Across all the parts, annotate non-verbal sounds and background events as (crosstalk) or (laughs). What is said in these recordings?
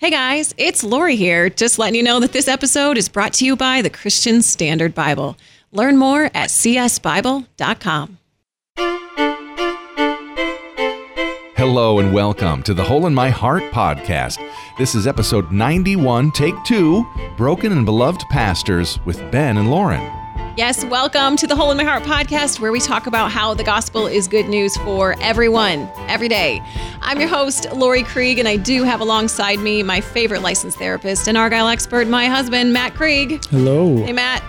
Hey guys, it's Laurie here, just letting you know that this episode is brought to you by the Christian Standard Bible. Learn more at csbible.com. Hello and welcome to the Hole in My Heart podcast. This is episode 91, take two Broken and Beloved Pastors with Ben and Lauren. Yes, welcome to the Hole in My Heart podcast, where we talk about how the gospel is good news for everyone, every day. I'm your host, Laurie Krieg, and I do have alongside me my favorite licensed therapist and Argyle expert, my husband, Matt Krieg. Hello. Hey, Matt.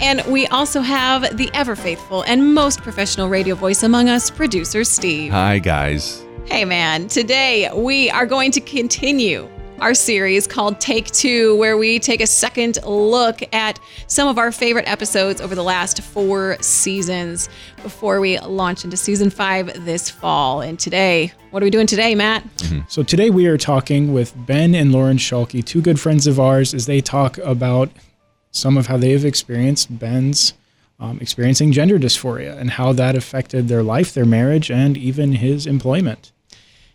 And we also have the ever faithful and most professional radio voice among us, producer Steve. Hi, guys. Hey, man. Today we are going to continue our series called Take Two, where we take a second look at some of our favorite episodes over the last four seasons before we launch into season five this fall. And today, what are we doing today, Matt? So today we are talking with Ben and Lauren Schulke, two good friends of ours, as they talk about some of how they have experienced Ben's um, experiencing gender dysphoria and how that affected their life, their marriage, and even his employment.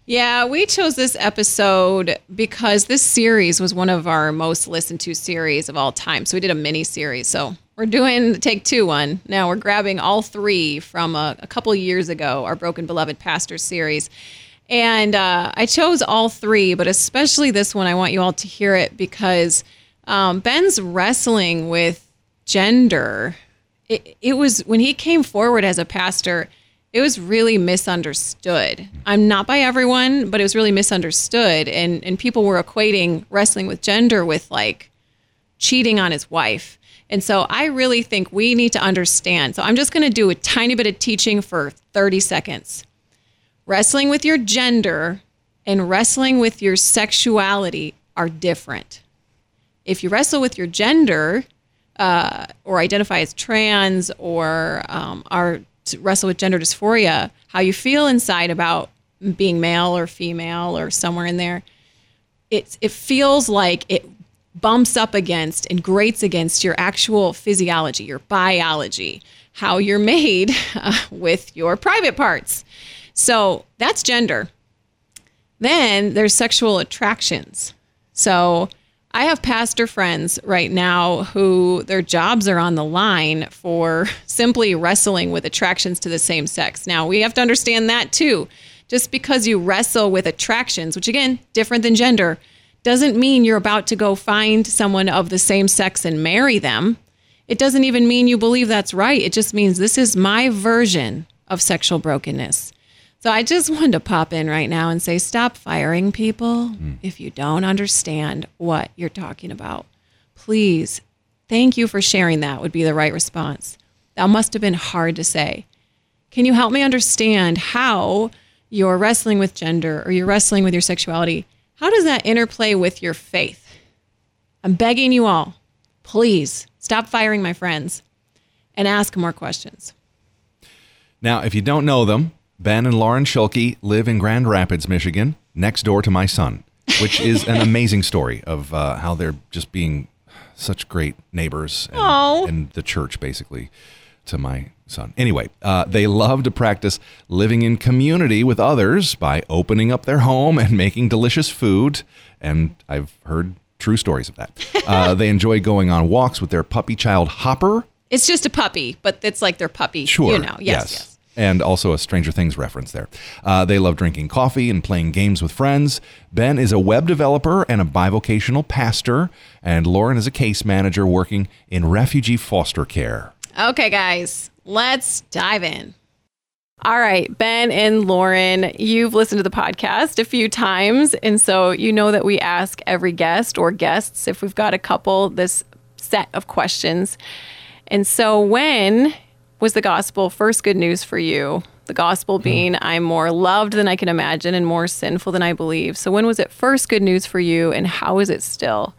Yeah, we chose this episode because this series was one of our most listened to series of all time. So we did a mini series. So we're doing take two one. Now we're grabbing all three from a, a couple years ago, our Broken Beloved Pastor series. And uh, I chose all three, but especially this one, I want you all to hear it because um, Ben's wrestling with gender. It, it was when he came forward as a pastor it was really misunderstood. I'm not by everyone, but it was really misunderstood. And, and people were equating wrestling with gender with like cheating on his wife. And so I really think we need to understand. So I'm just going to do a tiny bit of teaching for 30 seconds. Wrestling with your gender and wrestling with your sexuality are different. If you wrestle with your gender uh, or identify as trans or um, are wrestle with gender dysphoria, how you feel inside about being male or female or somewhere in there, it it feels like it bumps up against and grates against your actual physiology, your biology, how you're made (laughs) uh, with your private parts. So that's gender. Then there's sexual attractions. So I have pastor friends right now who their jobs are on the line for (laughs) simply wrestling with attractions to the same sex. Now, we have to understand that too. Just because you wrestle with attractions, which again, different than gender, doesn't mean you're about to go find someone of the same sex and marry them. It doesn't even mean you believe that's right. It just means this is my version of sexual brokenness. So I just wanted to pop in right now and say stop firing people mm. if you don't understand what you're talking about. Please, thank you for sharing that, would be the right response. That must have been hard to say. Can you help me understand how you're wrestling with gender or you're wrestling with your sexuality? How does that interplay with your faith? I'm begging you all, please stop firing my friends and ask more questions. Now, if you don't know them, Ben and Lauren Schulke live in Grand Rapids, Michigan, next door to my son, which is an amazing story of uh, how they're just being such great neighbors and, and, the church, basically, to my son. Anyway, uh, they love to practice living in community with others by opening up their home and making delicious food. And I've heard true stories of that. (laughs) Uh, they enjoy going on walks with their puppy child, Hopper. It's just a puppy, but it's like their puppy. Sure. You know, yes. yes. yes and also a Stranger Things reference there. Uh, they love drinking coffee and playing games with friends. Ben is a web developer and a bivocational pastor, and Lauren is a case manager working in refugee foster care. Okay, guys, let's dive in. All right, Ben and Lauren, you've listened to the podcast a few times, and so you know that we ask every guest or guests, if we've got a couple, this set of questions. And so when was the gospel first good news for you? The gospel hmm. being, hmm. I'm more loved than I can imagine and more sinful than I believe. So, when was it first good news for you, and how is it still?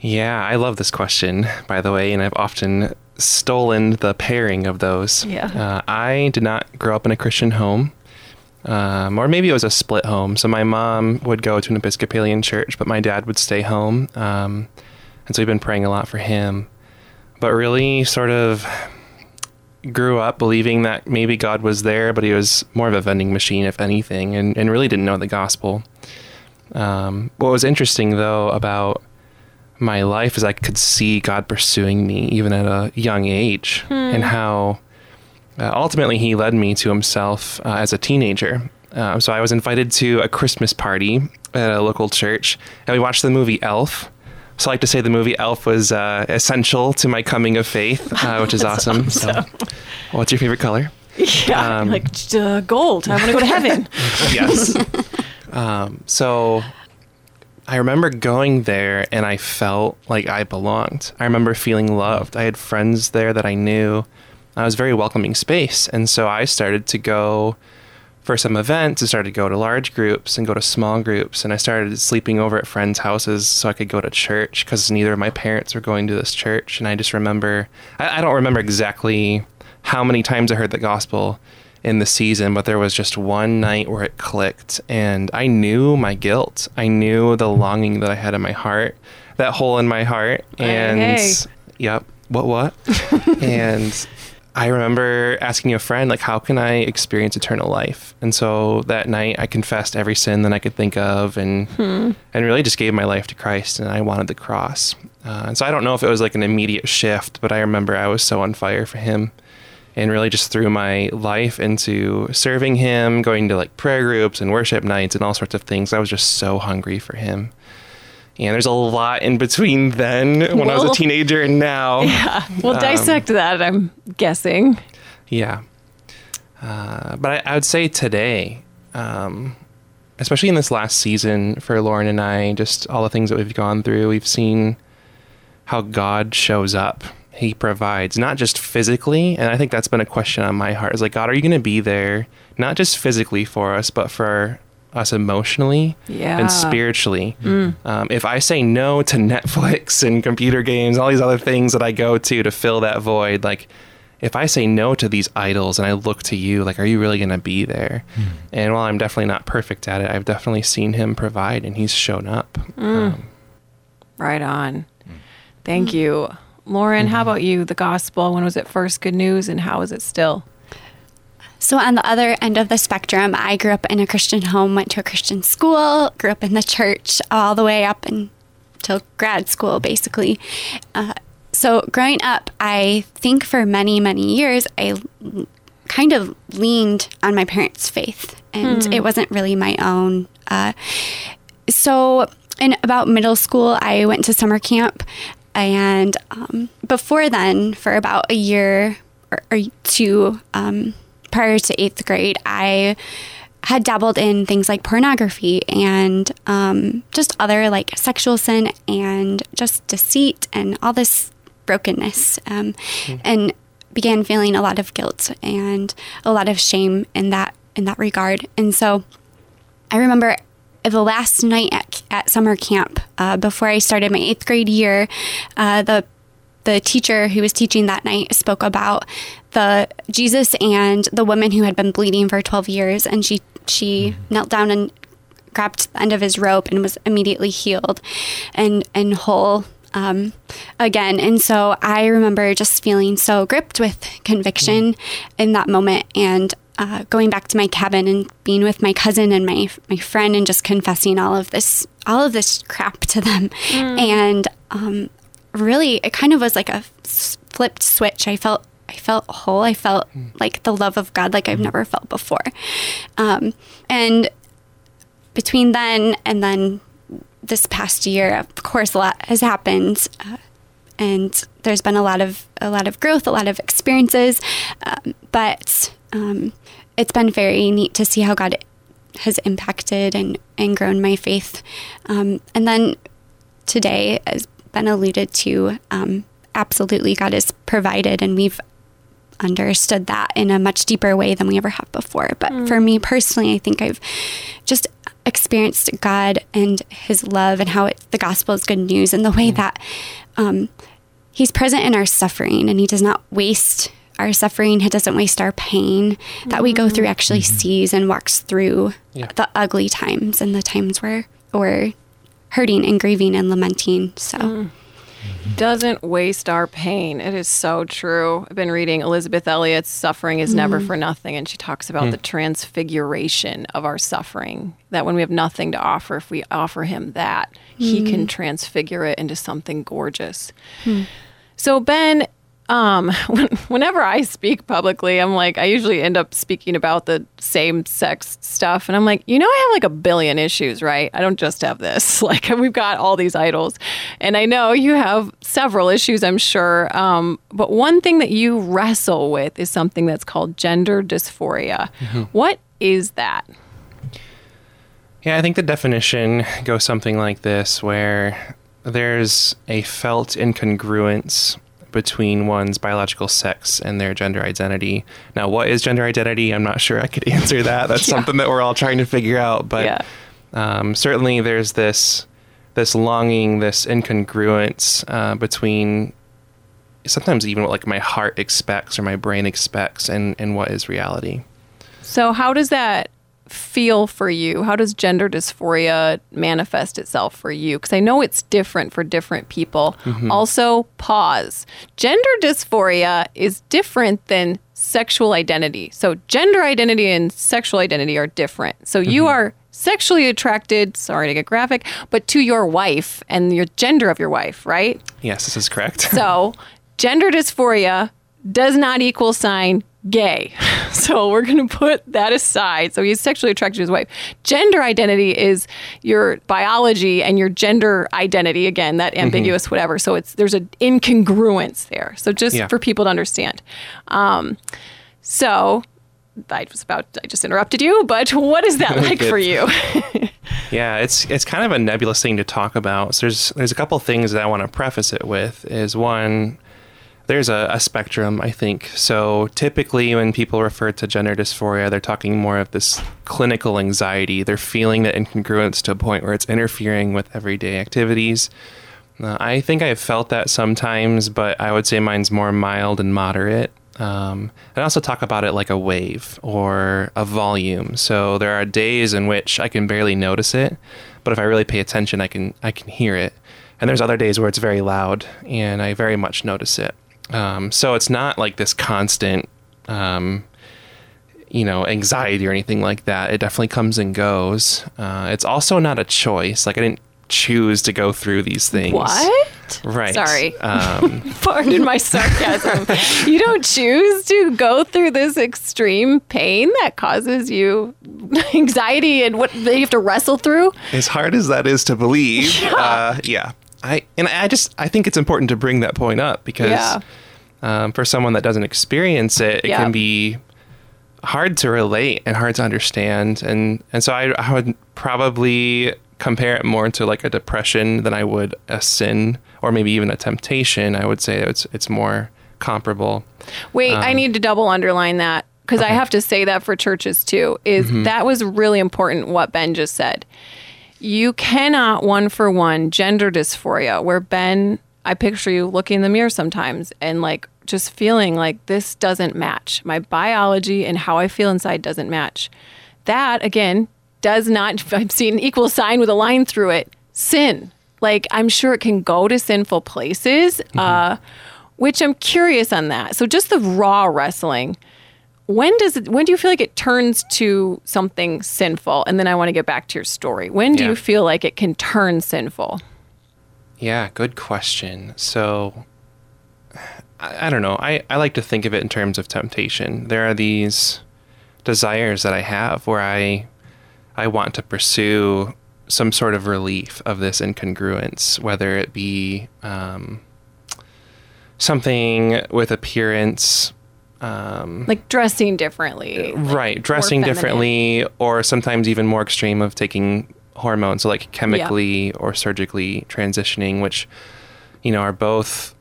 Yeah, I love this question, by the way, and I've often stolen the pairing of those. Yeah. Uh, I did not grow up in a Christian home, um, or maybe it was a split home. So, my mom would go to an Episcopalian church, but my dad would stay home. Um, and so, we've been praying a lot for him. But really, sort of grew up believing that maybe God was there, but he was more of a vending machine, if anything, and, and really didn't know the gospel. Um, what was interesting though about my life is I could see God pursuing me even at a young age, and how uh, ultimately He led me to Himself uh, as a teenager. Uh, so I was invited to a Christmas party at a local church, and we watched the movie Elf. So I like to say the movie Elf was uh, essential to my coming of faith, uh, (laughs) which is awesome. So, what's your favorite color? Yeah, Um, like uh, gold. I want to go to heaven. (laughs) yes. um, so I remember going there and I felt like I belonged. I remember feeling loved. I had friends there that I knew. I was a very welcoming space. And so I started to go for some events. I started to go to large groups and go to small groups. And I started sleeping over at friends' houses so I could go to church because neither of my parents were going to this church. And I just remember, I, I don't remember exactly how many times I heard the gospel in the season, but there was just one night where it clicked and I knew my guilt. I knew the longing that I had in my heart, that hole in my heart. And hey. yep, what, what? (laughs) and I remember asking a friend, like, how can I experience eternal life? And so that night I confessed every sin that I could think of and, and really just gave my life to Christ and I wanted the cross. Uh, and so I don't know if it was like an immediate shift, but I remember I was so on fire for him and really just threw my life into serving him, going to like prayer groups and worship nights and all sorts of things. I was just so hungry for him. And there's a lot in between then when I was a teenager and now. (laughs) Yeah, we'll dissect that. I'm guessing. Yeah. Uh, but I, I would say today, um, especially in this last season for Lauren and I, just all the things that we've gone through, we've seen how God shows up. He provides, not just physically. And I think that's been a question on my heart is like, God, are you going to be there, not just physically for us, but for us emotionally Yeah. and spiritually? Mm. Um, if I say no to (laughs) Netflix and computer games, all these other things that I go to to fill that void, like, if I say no to these idols and I look to you, like, are you really going to be there? Hmm. And while I'm definitely not perfect at it, I've definitely seen him provide and he's shown up. Mm. Um, Right on. Hmm. Thank hmm. you. Lauren, how about you? The gospel, when was it first good news and how is it still? So, on the other end of the spectrum, I grew up in a Christian home, went to a Christian school, grew up in the church all the way up until grad school, basically. Uh, so, growing up, I think for many, many years, I kind of leaned on my parents' faith, and it wasn't really my own. Uh, so, in about middle school, I went to summer camp. And um, before then, for about a year or, or two um, prior to eighth grade, I had dabbled in things like pornography and um, just other like sexual sin and just deceit and all this brokenness. Um, And began feeling a lot of guilt and a lot of shame in that in that regard. And so I remember the last night at, at summer camp uh, before I started my eighth grade year, uh, the the teacher who was teaching that night spoke about the Jesus and the woman who had been bleeding for 12 years, and she she knelt down and grabbed the end of his rope and was immediately healed and and whole um, again. And so I remember just feeling so gripped with conviction in that moment and uh, going back to my cabin and being with my cousin and my my friend and just confessing all of this all of this crap to them. And um, really, it kind of was like a flipped switch. I felt I felt whole. I felt like the love of God like I've never felt before. Um, and between then and then this past year, of course, a lot has happened, uh, and there's been a lot of a lot of growth, a lot of experiences, um, but um, it's been very neat to see how God has impacted and and grown my faith. Um, and then today, as been alluded to, um, absolutely God has provided, and we've understood that in a much deeper way than we ever have before. But for mm. me personally, I think I've just experienced God and His love and how it, the gospel is good news and the way mm. that um, He's present in our suffering and He does not waste our suffering. He doesn't waste our pain that we go mm. through. Actually, mm-hmm. sees and walks through Yeah. the ugly times and the times where we're hurting and grieving and lamenting. So. Doesn't waste our pain. It is so true. I've been reading Elisabeth Elliot's Suffering is Never mm. for Nothing, and she talks about mm. the transfiguration of our suffering. That when we have nothing to offer, if we offer him that, he can mm. transfigure it into something gorgeous. Hmm. So, Ben, um, (laughs) when, whenever I speak publicly, I'm like, I usually end up speaking about the same sex stuff. And I'm like, you know, I have like a billion issues, right? I don't just have this. (laughs) Like, we've got all these idols. And I know you have several issues, I'm sure. Um, but one thing that you wrestle with is something that's called gender dysphoria. What is that? Yeah, I think the definition goes something like this where there's a felt incongruence between one's biological sex and their gender identity. Now, what is gender identity? I'm not sure I could (laughs) answer that. That's Yeah. something that we're all trying to figure out. But Yeah. um, certainly there's this this longing, this incongruence uh, between sometimes even what like my heart expects or my brain expects and, and what is reality. So, how does that feel for you? How does gender dysphoria manifest itself for you? Because I know it's different for different people. Mm-hmm. Also, pause. Gender dysphoria is different than sexual identity. So, gender identity and sexual identity are different. So, you mm-hmm. are sexually attracted, sorry to get graphic, but to your wife and your gender of your wife, right? Yes, this is correct. So, (laughs) gender dysphoria does not equal sign gay. (laughs) So, we're going to put that aside. So, he's sexually attracted to his wife. Gender identity is your biology and your gender identity again, that ambiguous whatever. So, it's there's an incongruence there. So, just Yeah. for people to understand. Um, so, I was about I just interrupted you, but what is that (laughs) like for you? (laughs) Yeah, it's it's kind of a nebulous thing to talk about. So there's there's a couple things that I want to preface it with. Is one, there's a, a spectrum, I think. So typically, when people refer to gender dysphoria, they're talking more of this clinical anxiety. They're feeling that incongruence to a point where it's interfering with everyday activities. Uh, I think I've felt that sometimes, but I would say mine's more mild and moderate. Um, I also talk about it like a wave or a volume. So there are days in which I can barely notice it, but if I really pay attention, I can I can hear it. And there's other days where it's very loud, and I very much notice it. Um, so it's not like this constant, um, you know, anxiety or anything like that. It definitely comes and goes. Uh, it's also not a choice. Like I didn't choose to go through these things. what? Right. Sorry. Um, (laughs) Pardon my sarcasm. you don't choose to go through this extreme pain that causes you (laughs) anxiety and what that you have to wrestle through. as hard as that is to believe, (laughs) yeah. Uh, yeah. I and I just I think it's important to bring that point up because Yeah. um, for someone that doesn't experience it, it Yeah. can be hard to relate and hard to understand, and and so I, I would probably compare it more to like a depression than I would a sin or maybe even a temptation. I would say it's it's more comparable. Wait, I Um, need to double underline that because I have to say that for churches too. Is Mm-hmm. that was really important what Ben just said. You cannot one for one gender dysphoria where Ben I picture you looking in the mirror sometimes and like just feeling like this doesn't match. My biology and how I feel inside doesn't match. That again does not I'm seeing an equal sign with a line through it. Sin. Like I'm sure it can go to sinful places. Uh which I'm curious on that. So just the raw wrestling. When does it when do you feel like it turns to something sinful? And then I want to get back to your story. When do Yeah. you feel like it can turn sinful? Yeah, good question. So, I, I don't know. I, I like to think of it in terms of temptation. There are these desires that I have where I I want to pursue some sort of relief of this incongruence, whether it be um, something with appearance, um, Like dressing differently. like right dressing differently or sometimes even more extreme of taking hormones so like chemically or surgically transitioning which you know are both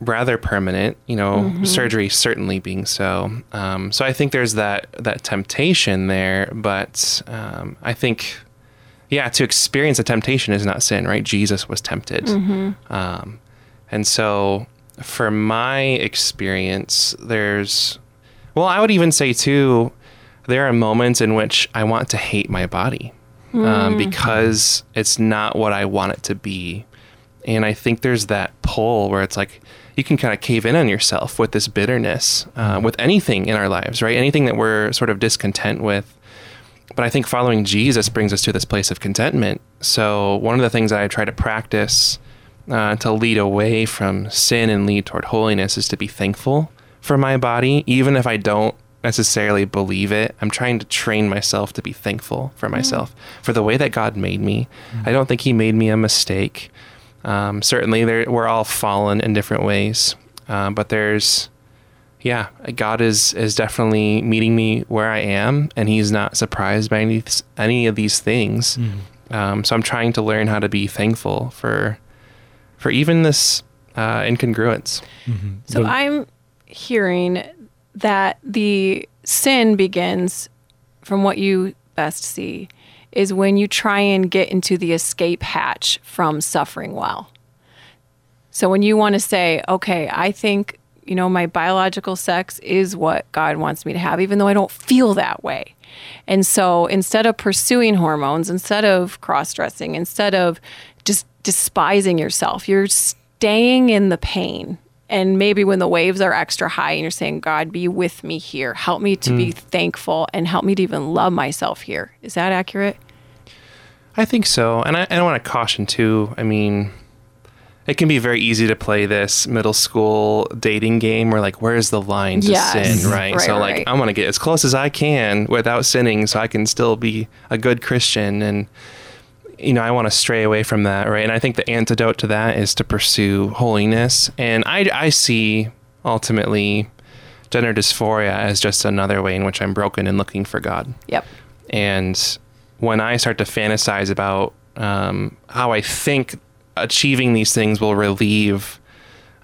rather permanent you know Mm-hmm. surgery certainly being so um, so i think there's that that temptation there but um, i think yeah to experience a temptation is not sin right jesus was tempted Mm-hmm. um, and so for my experience there's well i would even say too there are moments in which i want to hate my body um, because it's not what i want it to be And I think there's that pull where it's like you can kind of cave in on yourself with this bitterness, uh, with anything in our lives, right? Anything that we're sort of discontent with. But I think following Jesus brings us to this place of contentment. So one of the things that I try to practice uh, to lead away from sin and lead toward holiness is to be thankful for my body, even if I don't necessarily believe it. I'm trying to train myself to be thankful for myself, mm. for the way that God made me. Mm. I don't think He made me a mistake. Um, certainly, we're all fallen in different ways, uh, but there's, yeah, God is is definitely meeting me where I am, and He's not surprised by any any of these things. Mm. Um, so I'm trying to learn how to be thankful for for even this uh, incongruence. Mm-hmm. So the- I'm hearing that the sin begins from what you best see is when you try and get into the escape hatch from suffering well. So when you want to say, okay, I think, you know, my biological sex is what God wants me to have, even though I don't feel that way. And so instead of pursuing hormones, instead of cross dressing, instead of just despising yourself, you're staying in the pain and maybe when the waves are extra high and you're saying god be with me here help me to mm. be thankful and help me to even love myself here is that accurate i think so and i, I want to caution too i mean it can be very easy to play this middle school dating game where like where's the line to yes. sin right? (laughs) right so like right. i want to get as close as i can without sinning so i can still be a good christian and you know, I want to stray away from that, right? And I think the antidote to that is to pursue holiness. And I, I see ultimately gender dysphoria as just another way in which I'm broken and looking for God. Yep. And when I start to fantasize about um, how I think achieving these things will relieve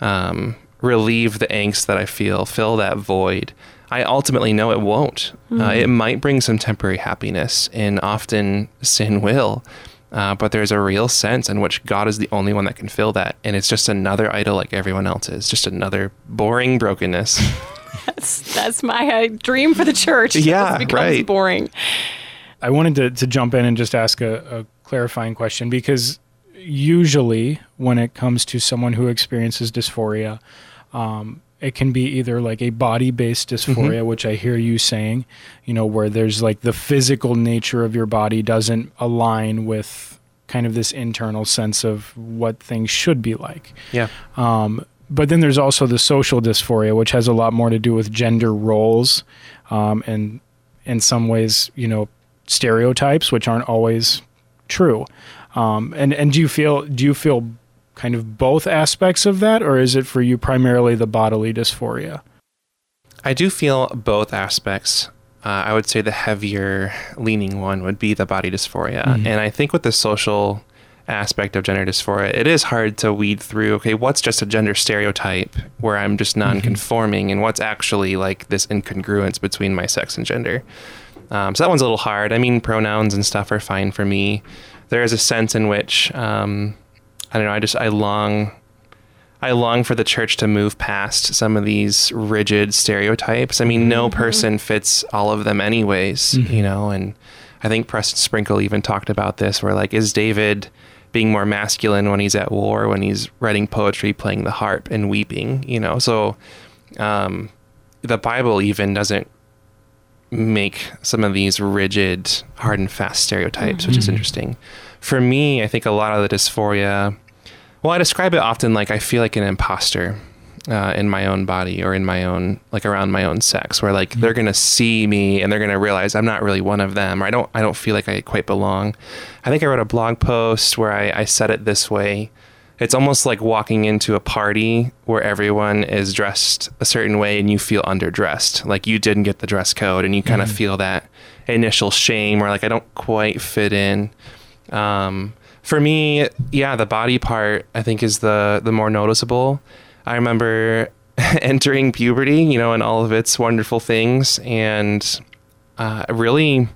um, relieve the angst that I feel, fill that void. I ultimately know it won't. Mm-hmm. Uh, it might bring some temporary happiness, and often sin will. Uh, but there's a real sense in which God is the only one that can fill that. And it's just another idol like everyone else is, just another boring brokenness. (laughs) that's, that's my uh, dream for the church. (laughs) Yeah, becomes right. boring. I wanted to, to jump in and just ask a, a clarifying question because usually when it comes to someone who experiences dysphoria, um, it can be either like a body based dysphoria, mm-hmm. which I hear you saying, you know, where there's like the physical nature of your body doesn't align with kind of this internal sense of what things should be like. Yeah. Um, but then there's also the social dysphoria, which has a lot more to do with gender roles um, and in some ways, you know, stereotypes, which aren't always true. Um, and and do you feel do you feel kind of both aspects of that, or is it for you primarily the bodily dysphoria? I do feel both aspects. Uh, I would say the heavier leaning one would be the body dysphoria. Mm-hmm. And I think with the social aspect of gender dysphoria, it is hard to weed through okay, what's just a gender stereotype where I'm just non conforming mm-hmm. and what's actually like this incongruence between my sex and gender. Um, so that one's a little hard. I mean, pronouns and stuff are fine for me. There is a sense in which um, I don't know. I just I long I long for the church to move past some of these rigid stereotypes. I mean, no mm-hmm. person fits all of them anyways, mm-hmm. you know, and I think Preston Sprinkle even talked about this where like is David being more masculine when he's at war, when he's writing poetry, playing the harp and weeping, you know. So um, the Bible even doesn't make some of these rigid, hard and fast stereotypes, mm-hmm. which is mm-hmm. interesting. For me, I think a lot of the dysphoria well, I describe it often like I feel like an imposter uh, in my own body or in my own like around my own sex, where like mm-hmm. they're gonna see me and they're gonna realize I'm not really one of them, or I don't I don't feel like I quite belong. I think I wrote a blog post where I, I said it this way. It's almost like walking into a party where everyone is dressed a certain way and you feel underdressed, like you didn't get the dress code, and you kind of mm-hmm. feel that initial shame or like I don't quite fit in. Um, for me, yeah, the body part I think is the the more noticeable. I remember (laughs) entering puberty, you know, and all of its wonderful things, and uh, really,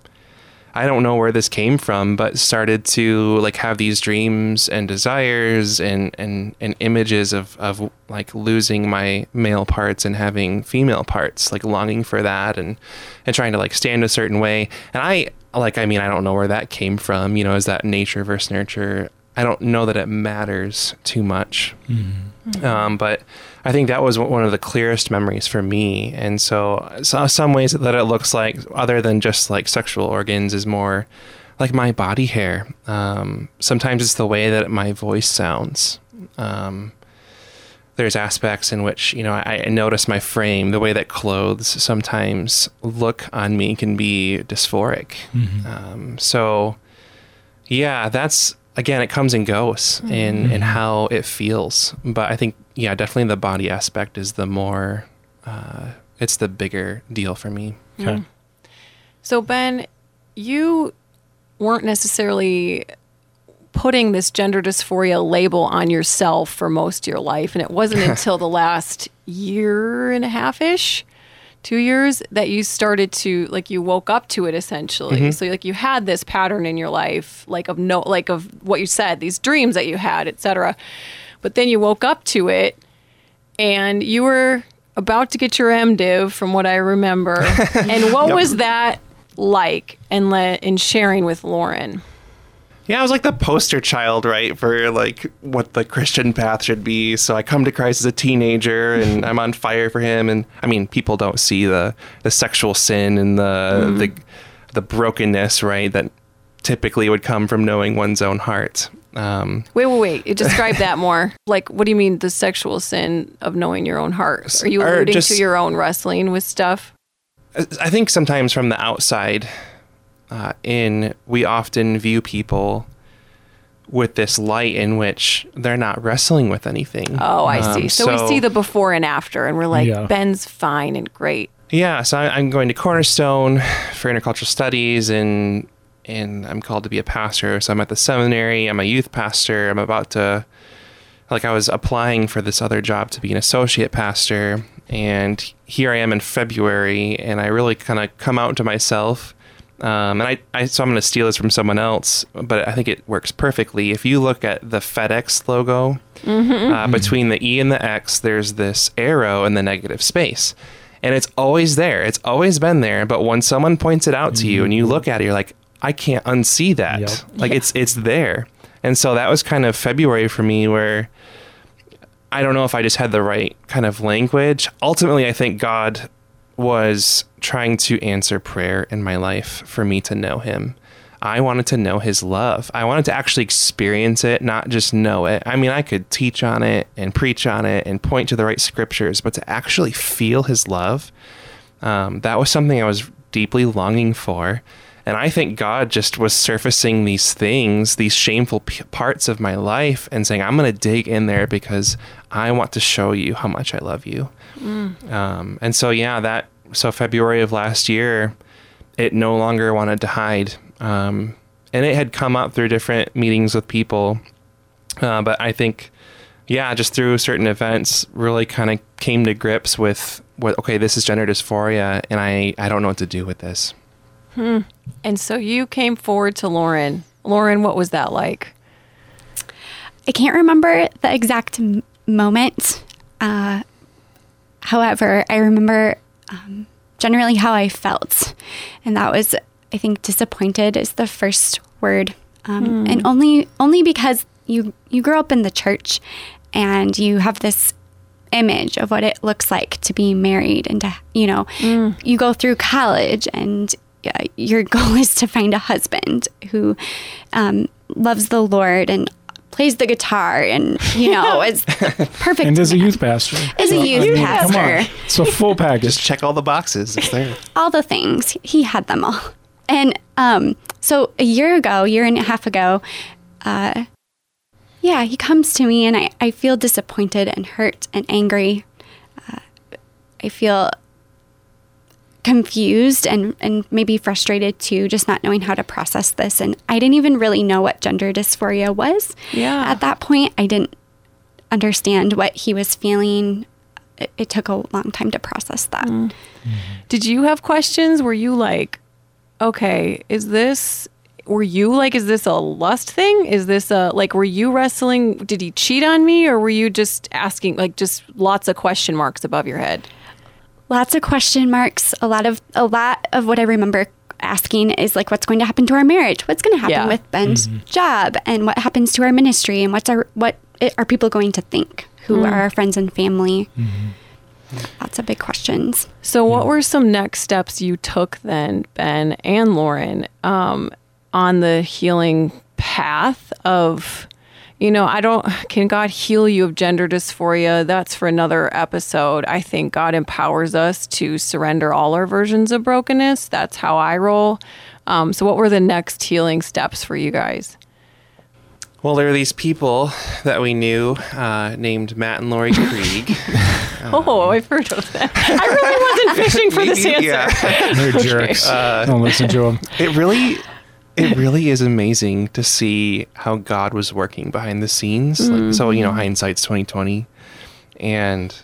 I don't know where this came from, but started to like have these dreams and desires and and and images of of like losing my male parts and having female parts, like longing for that and and trying to like stand a certain way. And I like I mean I don't know where that came from. You know, is that nature versus nurture? I don't know that it matters too much. Um, but I think that was one of the clearest memories for me. And so, so some ways that it looks like, other than just like sexual organs, is more like my body hair. Um, sometimes it's the way that my voice sounds. Um, there's aspects in which you know I, I notice my frame, the way that clothes sometimes look on me can be dysphoric. Um, so, yeah, that's again, it comes and goes in in how it feels. But I think yeah, definitely the body aspect is the more, uh, it's the bigger deal for me. Okay. So Ben, you weren't necessarily putting this gender dysphoria label on yourself for most of your life, and it wasn't (laughs) until the last year and a half ish, two years, that you started to like you woke up to it essentially. Mm-hmm. So like you had this pattern in your life, like of no, like of what you said, these dreams that you had, etc. But then you woke up to it, and you were about to get your MDiv, from what I remember. (laughs) and what was that like? And le- in sharing with Lauren. Yeah, I was like the poster child, right, for like what the Christian path should be. So I come to Christ as a teenager, and (laughs) I'm on fire for Him. And I mean, people don't see the the sexual sin and the the the brokenness, right, that typically would come from knowing one's own heart. Um, Wait, wait, wait. (laughs) Describe that more. Like, what do you mean the sexual sin of knowing your own heart? Are you alluding just- to your own wrestling with stuff? I think sometimes from the outside uh, in, we often view people with this light in which they're not wrestling with anything. Oh, I see. Um, So, we see the before and after, and we're like, Yeah. Ben's fine and great. Yeah, so I- I'm going to Cornerstone for intercultural studies, and and I'm called to be a pastor. So I'm at the seminary. I'm a youth pastor. I'm about to, like, I was applying for this other job to be an associate pastor, and here I am in February, and I really kind of come out to myself. Um, and I, I, so I'm going to steal this from someone else, but I think it works perfectly. If you look at the FedEx logo, uh, between the E and the X, there's this arrow in the negative space. And it's always there. It's always been there. But when someone points it out to you and you look at it, you're like, I can't unsee that. Yep. Like it's it's there. And so that was kind of February for me where I don't know if I just had the right kind of language. Ultimately, I think God was trying to answer prayer in my life for me to know him. I wanted to know his love. I wanted to actually experience it, not just know it. I mean, I could teach on it and preach on it and point to the right scriptures, but to actually feel his love, um, that was something I was deeply longing for. And I think God just was surfacing these things, these shameful p- parts of my life, and saying, I'm going to dig in there because I want to show you how much I love you. Um, and so, yeah, that, so February of last year, it no longer wanted to hide. Um, and it had come up through different meetings with people. Uh, but I think, yeah, just through certain events, really kind of came to grips with what, okay, this is gender dysphoria, and I, I don't know what to do with this. And so you came forward to Lauren. Lauren, what was that like? I can't remember the exact m- moment. Uh, however, I remember um, generally how I felt, and that was, I think, disappointed is the first word, um, and only only because you you grew up in the church, and you have this image of what it looks like to be married and to you know you go through college and your (laughs) goal is to find a husband who um, loves the lord and plays the guitar and you know (laughs) is perfect And as a youth pastor. As a youth Come on. pastor. It's a (laughs) full package. Just check all the boxes. It's there. all the things he had them all and um, so a year ago year and a half ago uh, yeah he comes to me and I, I feel disappointed and hurt and angry uh, i feel confused and, and maybe frustrated too just not knowing how to process this and i didn't even really know what gender dysphoria was Yeah. at that point i didn't understand what he was feeling it, it took a long time to process that mm. Did you have questions? Were you like, okay, is this, were you like, is this a lust thing? Is this a, like, were you wrestling? Did he cheat on me? Or were you just asking, like, just lots of question marks above your head? Lots of question marks a lot of a lot of what i remember asking is like, what's going to happen to our marriage? What's going to happen Yeah. with Ben's mm-hmm. job? And what happens to our ministry? And what's our, what i- are people going to think? Who are mm. our friends and family? Mm-hmm. Lots of big questions. So, what were some next steps you took then, Ben and Lauren, um, on the healing path of, you know, I don't, can God heal you of gender dysphoria? That's for another episode. I think God empowers us to surrender all our versions of brokenness. That's how I roll. Um, so, what were the next healing steps for you guys? Well, there were these people that we knew uh, named Matt and Laurie Krieg. (laughs) oh, I've heard of that. I really wasn't fishing for (laughs) this Maybe- answer. yeah. (laughs) They're jerks. Don't listen to them. it really it (laughs) really is amazing to see how God was working behind the scenes. Like, so you know, hindsight's twenty twenty, and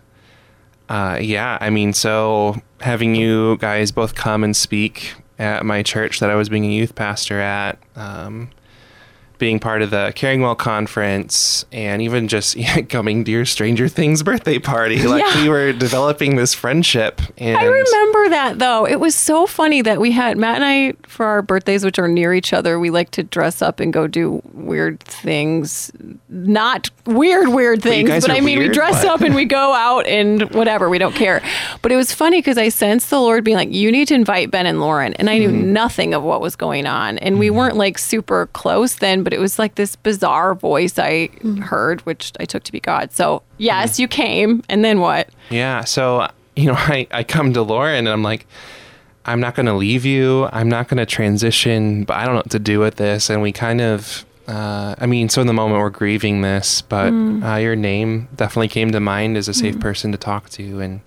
uh, yeah, I mean, so having you guys both come and speak at my church that I was being a youth pastor at. Um, being part of the Caring Well conference and even just (laughs) coming to your Stranger Things birthday party. (laughs) Like Yeah. we were developing this friendship. And I remember that though. It was so funny that we had Matt and I for our birthdays, which are near each other. We like to dress up and go do weird things. Not weird, weird things, guys but I mean, we dress but- up and we go out and whatever. We don't care. But it was funny because I sensed the Lord being like, "You need to invite Ben and Lauren," and I knew Mm-hmm. nothing of what was going on, and we weren't like super close then. But it was like this bizarre voice I heard, which I took to be God. So yes, you came, and then what? Yeah. So, you know, (laughs) I, I come to Lauren and I'm like, I'm not going to leave you. I'm not going to transition, but I don't know what to do with this. And we kind of, uh, I mean, so in the moment we're grieving this, but uh, your name definitely came to mind as a safe person to talk to. And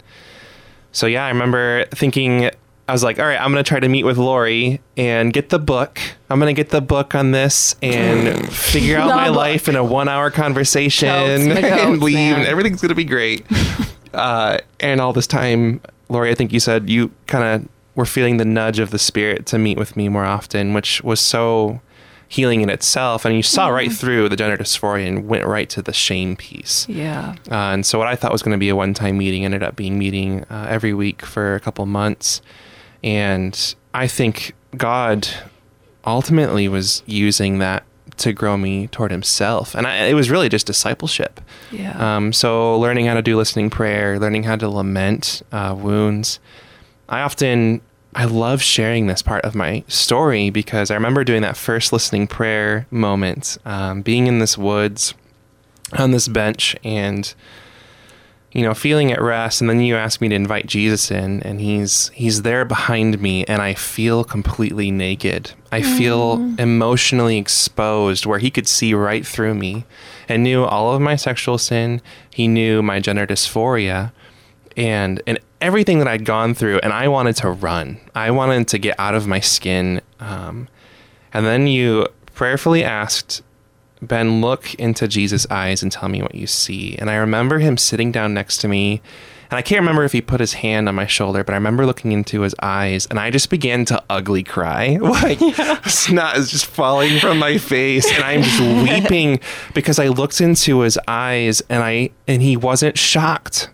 so, yeah, I remember thinking, I was like, all right, I'm going to try to meet with Laurie and get the book. I'm going to get the book on this and (laughs) figure out my book. life in a one hour conversation Totes, (laughs) and goats, leave. man. And everything's going to be great. (laughs) uh, and all this time, Laurie, I think you said you kind of were feeling the nudge of the spirit to meet with me more often, which was so healing in itself. And you saw right through the gender dysphoria and went right to the shame piece. Yeah. Uh, and so what I thought was going to be a one-time meeting ended up being meeting uh, every week for a couple months. And I think God ultimately was using that to grow me toward Himself, and I, it was really just discipleship. Yeah. Um, so learning how to do listening prayer, learning how to lament uh, wounds. I often I love sharing this part of my story because I remember doing that first listening prayer moment, um, being in this woods on this bench and you know feeling at rest and then you ask me to invite jesus in and he's he's there behind me and i feel completely naked. I feel emotionally exposed where he could see right through me and knew all of my sexual sin. He knew my gender dysphoria and and everything that i'd gone through and i wanted to run. I wanted to get out of my skin um, and then you prayerfully asked Ben, look into Jesus' eyes and tell me what you see. And I remember him sitting down next to me. And I can't remember if he put his hand on my shoulder, but I remember looking into his eyes and I just began to ugly cry. (laughs) Like snot is just falling from my face. And I'm just (laughs) weeping because I looked into his eyes and I and he wasn't shocked.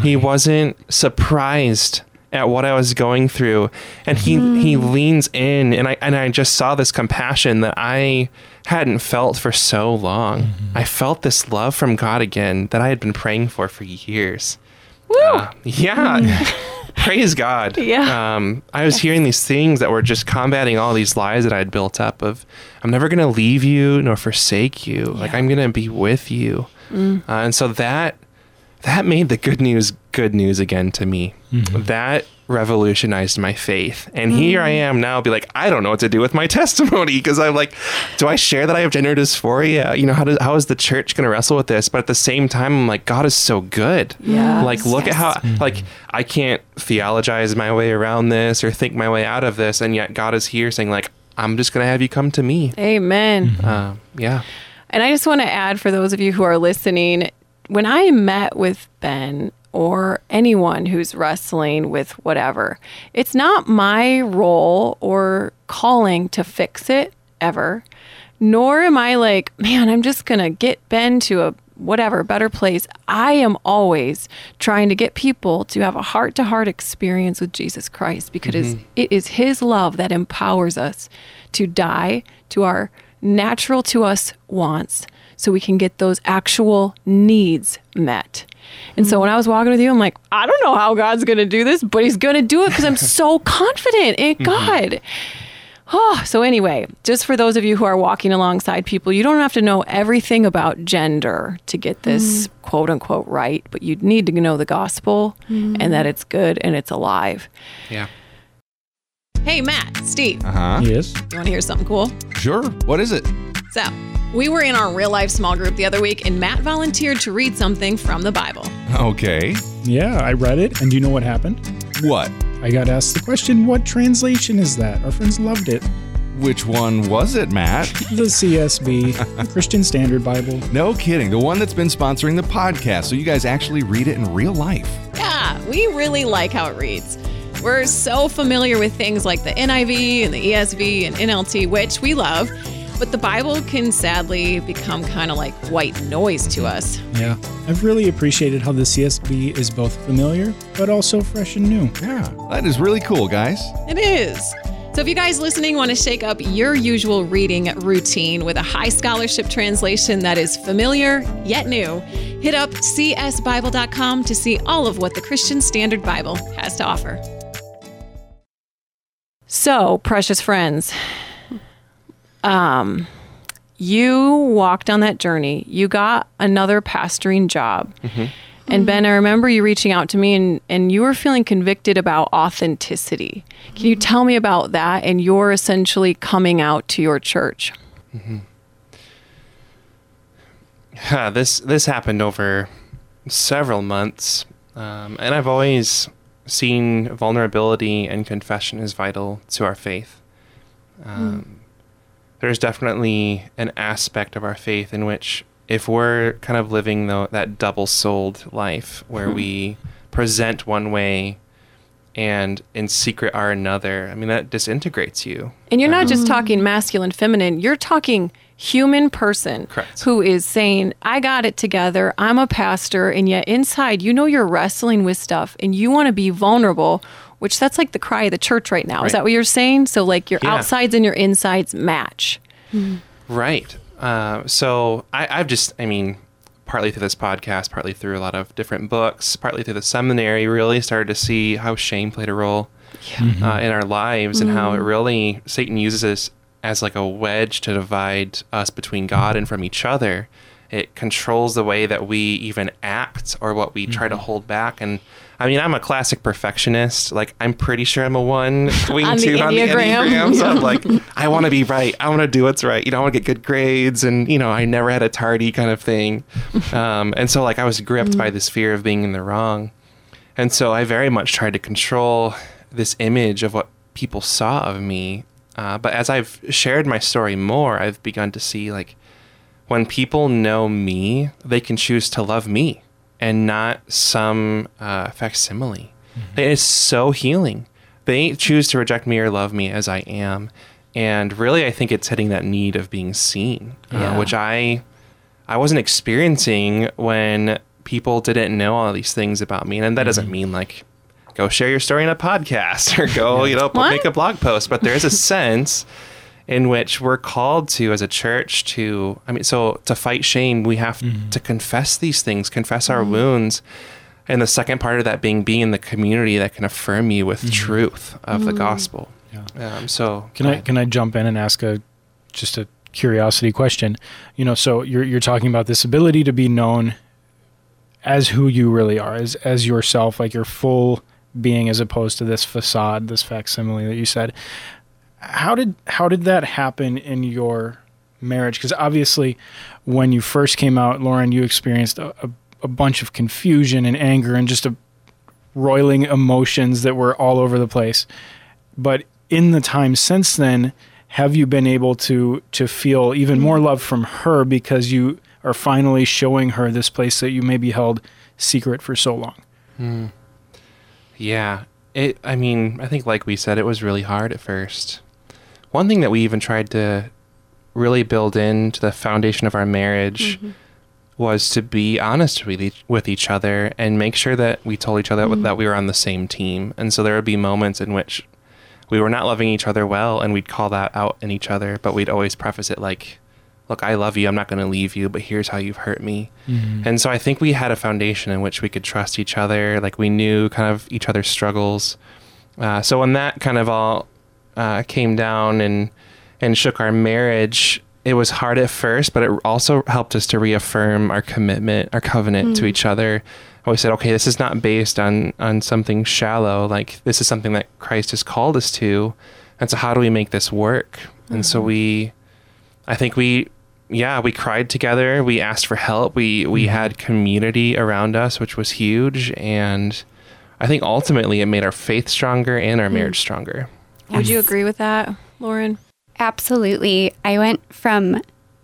He wasn't surprised at what I was going through. And he he mm. leans in and I and I just saw this compassion that I hadn't felt for so long. I felt this love from God again that I had been praying for for years. Woo! Uh, yeah. (laughs) Praise God. Yeah. Um, I was hearing these things that were just combating all these lies that I had built up of I'm never going to leave you nor forsake you. Like I'm going to be with you. Uh, and so that that made the good news good news again to me. Mm-hmm. That revolutionized my faith. And here I mm. am now be like I don't know what to do with my (laughs) testimony because I'm like do I share that I have gender dysphoria? You know how does how is the church going to wrestle with this? But at the same time I'm like God is so good. Yes. Like look at how mm-hmm. like I can't theologize my way around this or think my way out of this and yet God is here saying like I'm just going to have you come to me. Amen. Uh, yeah. And I just want to add for those of you who are listening, when I met with Ben or anyone who's wrestling with whatever, it's not my role or calling to fix it ever. Nor am I like, man, I'm just going to get Ben to a whatever, better place. I am always trying to get people to have a heart to heart experience with Jesus Christ because mm-hmm. it is His love that empowers us to die to our natural to us wants so we can get those actual needs met. And so when I was walking with you, I'm like, I don't know how God's going to do this, but He's going to do it because I'm so (laughs) confident in mm-hmm. God. Oh, so anyway, just for those of you who are walking alongside people, you don't have to know everything about gender to get this mm-hmm. quote unquote right, but you need to know the gospel and that mm-hmm. it's good and it's alive. Yeah. Hey, Matt, Steve, Uh huh. Yes. you want to hear something cool? Sure. What is it? So, we were in our real life small group the other week, and Matt volunteered to read something from the Bible. Okay. Yeah, I read it, and do you know what happened? What? I got asked the question, what translation is that? Our friends loved it. Which one was it, Matt? (laughs) The CSB, the Christian Standard Bible. (laughs) No kidding. The one that's been sponsoring the podcast, so you guys actually read it in real life. Yeah, we really like how it reads. We're so familiar with things like the NIV and the ESV and NLT, which we love, but the Bible can sadly become kind of like white noise to us. Yeah. I've really appreciated how the CSB is both familiar, but also fresh and new. Yeah. That is really cool, guys. It is. So, if you guys listening want to shake up your usual reading routine with a high scholarship translation that is familiar yet new, hit up csbible.com to see all of what the Christian Standard Bible has to offer. So, precious friends, um, you walked on that journey. You got another pastoring job. And Ben, I remember you reaching out to me and, and you were feeling convicted about authenticity. Can you tell me about that and your essentially coming out to your church? Yeah, this this happened over several months, um, and I've always seen vulnerability and confession as vital to our faith. Um, There's definitely an aspect of our faith in which, if we're kind of living the, that double-souled life, where mm-hmm. we present one way and in secret are another, I mean that disintegrates you. And you're not mm-hmm. just talking masculine, feminine, you're talking human person Correct. who is saying, I got it together, I'm a pastor, and yet inside, you know, you're wrestling with stuff and you want to be vulnerable, which that's like the cry of the church right now. Is that what you're saying? So, like, your Yeah. outsides and your insides match. Right. Uh, so I, I've just, I mean, partly through this podcast, partly through a lot of different books, partly through the seminary, really started to see how shame played a role uh, in our lives and how it really, Satan uses this as like a wedge to divide us between God and from each other. It controls the way that we even act or what we try to hold back. And I mean, I'm a classic perfectionist. Like, I'm pretty sure I'm a one (laughs) wing On the two on the Enneagram. So I'm (laughs) like, I want to be right. I want to do what's right. You know, I want to get good grades. And, you know, I never had a tardy kind of thing. (laughs) Um, and so, like, I was gripped by this fear of being in the wrong. And so I very much tried to control this image of what people saw of me. Uh, but as I've shared my story more, I've begun to see like when people know me, they can choose to love me and not some uh, facsimile. It is so healing. They choose to reject me or love me as I am. And really, I think it's hitting that need of being seen, Yeah. uh, which I I wasn't experiencing when people didn't know all these things about me. And that doesn't mean like go share your story in a podcast (laughs) or go, you know, What? make a blog post, but there is a (laughs) sense in which we're called to as a church to I mean so to fight shame we have mm-hmm. to confess these things, confess our mm-hmm. wounds. And the second part of that being being in the community that can affirm you with mm-hmm. truth of the gospel. Um, so Can I can I jump in and ask a just a curiosity question? You know, so you're you're talking about this ability to be known as who you really are, as as yourself, like your full being, as opposed to this facade, this facsimile that you said. How did how did that happen in your marriage? Because obviously, when you first came out, Lauren, you experienced a, a, a bunch of confusion and anger and just a roiling emotions that were all over the place. But in the time since then, have you been able to to feel even more love from her because you are finally showing her this place that you maybe held secret for so long? Hmm. Yeah. It I mean, I think like we said it was really hard at first. One thing that we even tried to really build into the foundation of our marriage mm-hmm. was to be honest with each, with each other and make sure that we told each other mm-hmm. that we were on the same team. And so there would be moments in which we were not loving each other well and we'd call that out in each other, but we'd always preface it like, look, I love you. I'm not going to leave you, but here's how you've hurt me. Mm-hmm. And so I think we had a foundation in which we could trust each other. Like we knew kind of each other's struggles. Uh, so when that kind of all uh, came down and and shook our marriage, it was hard at first, but it also helped us to reaffirm our commitment, our covenant to hmm. each other. And we said, okay, this is not based on on something shallow. Like this is something that Christ has called us to. And so, how do we make this work? And so hmm. we, I think we, yeah, we cried together. We asked for help. We we hmm. had community around us, which was huge. And I think ultimately it made our faith stronger and our marriage stronger. Would you agree with that, Lauren? Absolutely. I went from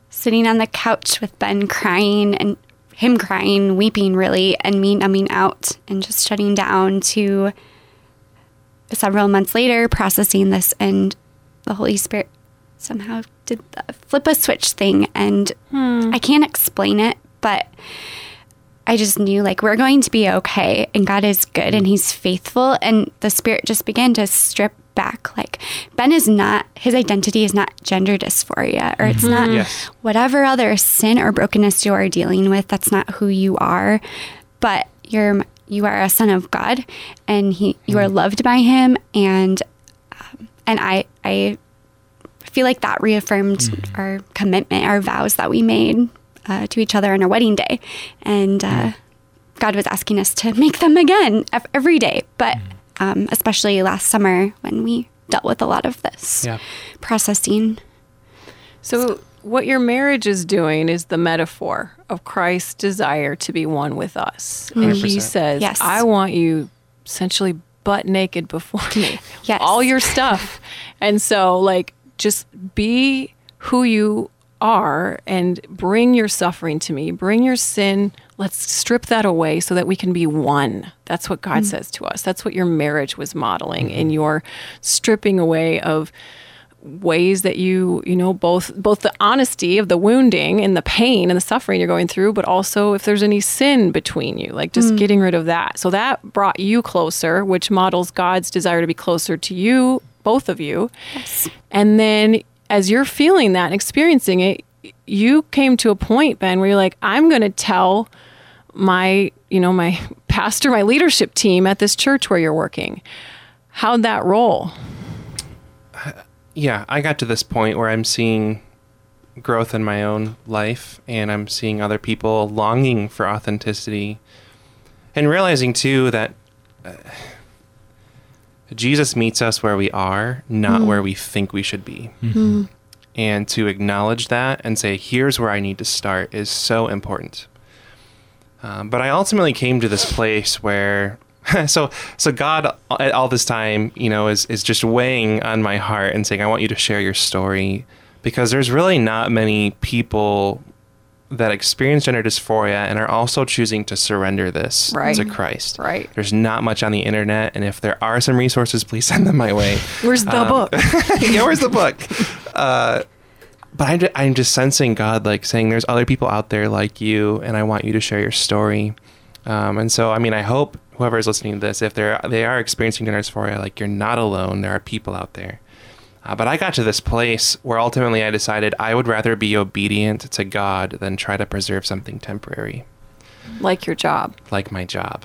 sitting on the couch with Ben crying and him crying, weeping really, and me numbing out and just shutting down to several months later processing this and the Holy Spirit somehow did the flip a switch thing and hmm. I can't explain it, but I just knew like we're going to be okay and God is good and he's faithful and the spirit just began to strip back. Like Ben is not his identity is not gender dysphoria or it's not Yes. whatever other sin or brokenness you are dealing with that's not who you are. But you're you are a son of God and he you are loved by him and um, and I I feel like that reaffirmed our commitment, our vows that we made uh, to each other on our wedding day. And uh, God was asking us to make them again every day, but um, especially last summer when we dealt with a lot of this Yeah. processing. So, what your marriage is doing is the metaphor of Christ's desire to be one with us. And he says, Yes. I want you essentially butt naked before me. (laughs) Yes. All your stuff. (laughs) and so, like, just be who you are and bring your suffering to me, bring your sin. Let's strip that away so that we can be one. That's what God mm. says to us. That's what your marriage was modeling in mm-hmm. your stripping away of ways that you you know both both the honesty of the wounding and the pain and the suffering you're going through but also if there's any sin between you like just mm. getting rid of that so that brought you closer which models God's desire to be closer to you both of you yes. and then as you're feeling that and experiencing it you came to a point Ben where you're like I'm going to tell my you know my (laughs) pastor my leadership team at this church where you're working. How'd that roll? Yeah, I got to this point where I'm seeing growth in my own life and I'm seeing other people longing for authenticity and realizing too that uh, Jesus meets us where we are, not mm-hmm. where we think we should be. Mm-hmm. Mm-hmm. And to acknowledge that and say, here's where I need to start is so important. Um, but I ultimately came to this place where, (laughs) so so God at all this time, you know, is is just weighing on my heart and saying, I want you to share your story, because there's really not many people that experience gender dysphoria and are also choosing to surrender this Right. to Christ. Right. There's not much on the internet, and if there are some resources, please send them my way. where's the book (laughs) yeah, where's the book? (laughs) Uh, but I'm just, I'm just sensing God like saying there's other people out there like you, and I want you to share your story. Um, and so, I mean, I hope whoever is listening to this, if they're they are experiencing gender dysphoria, like you're not alone. There are people out there. Uh, but I got to this place where ultimately I decided I would rather be obedient to God than try to preserve something temporary, like your job. like my job.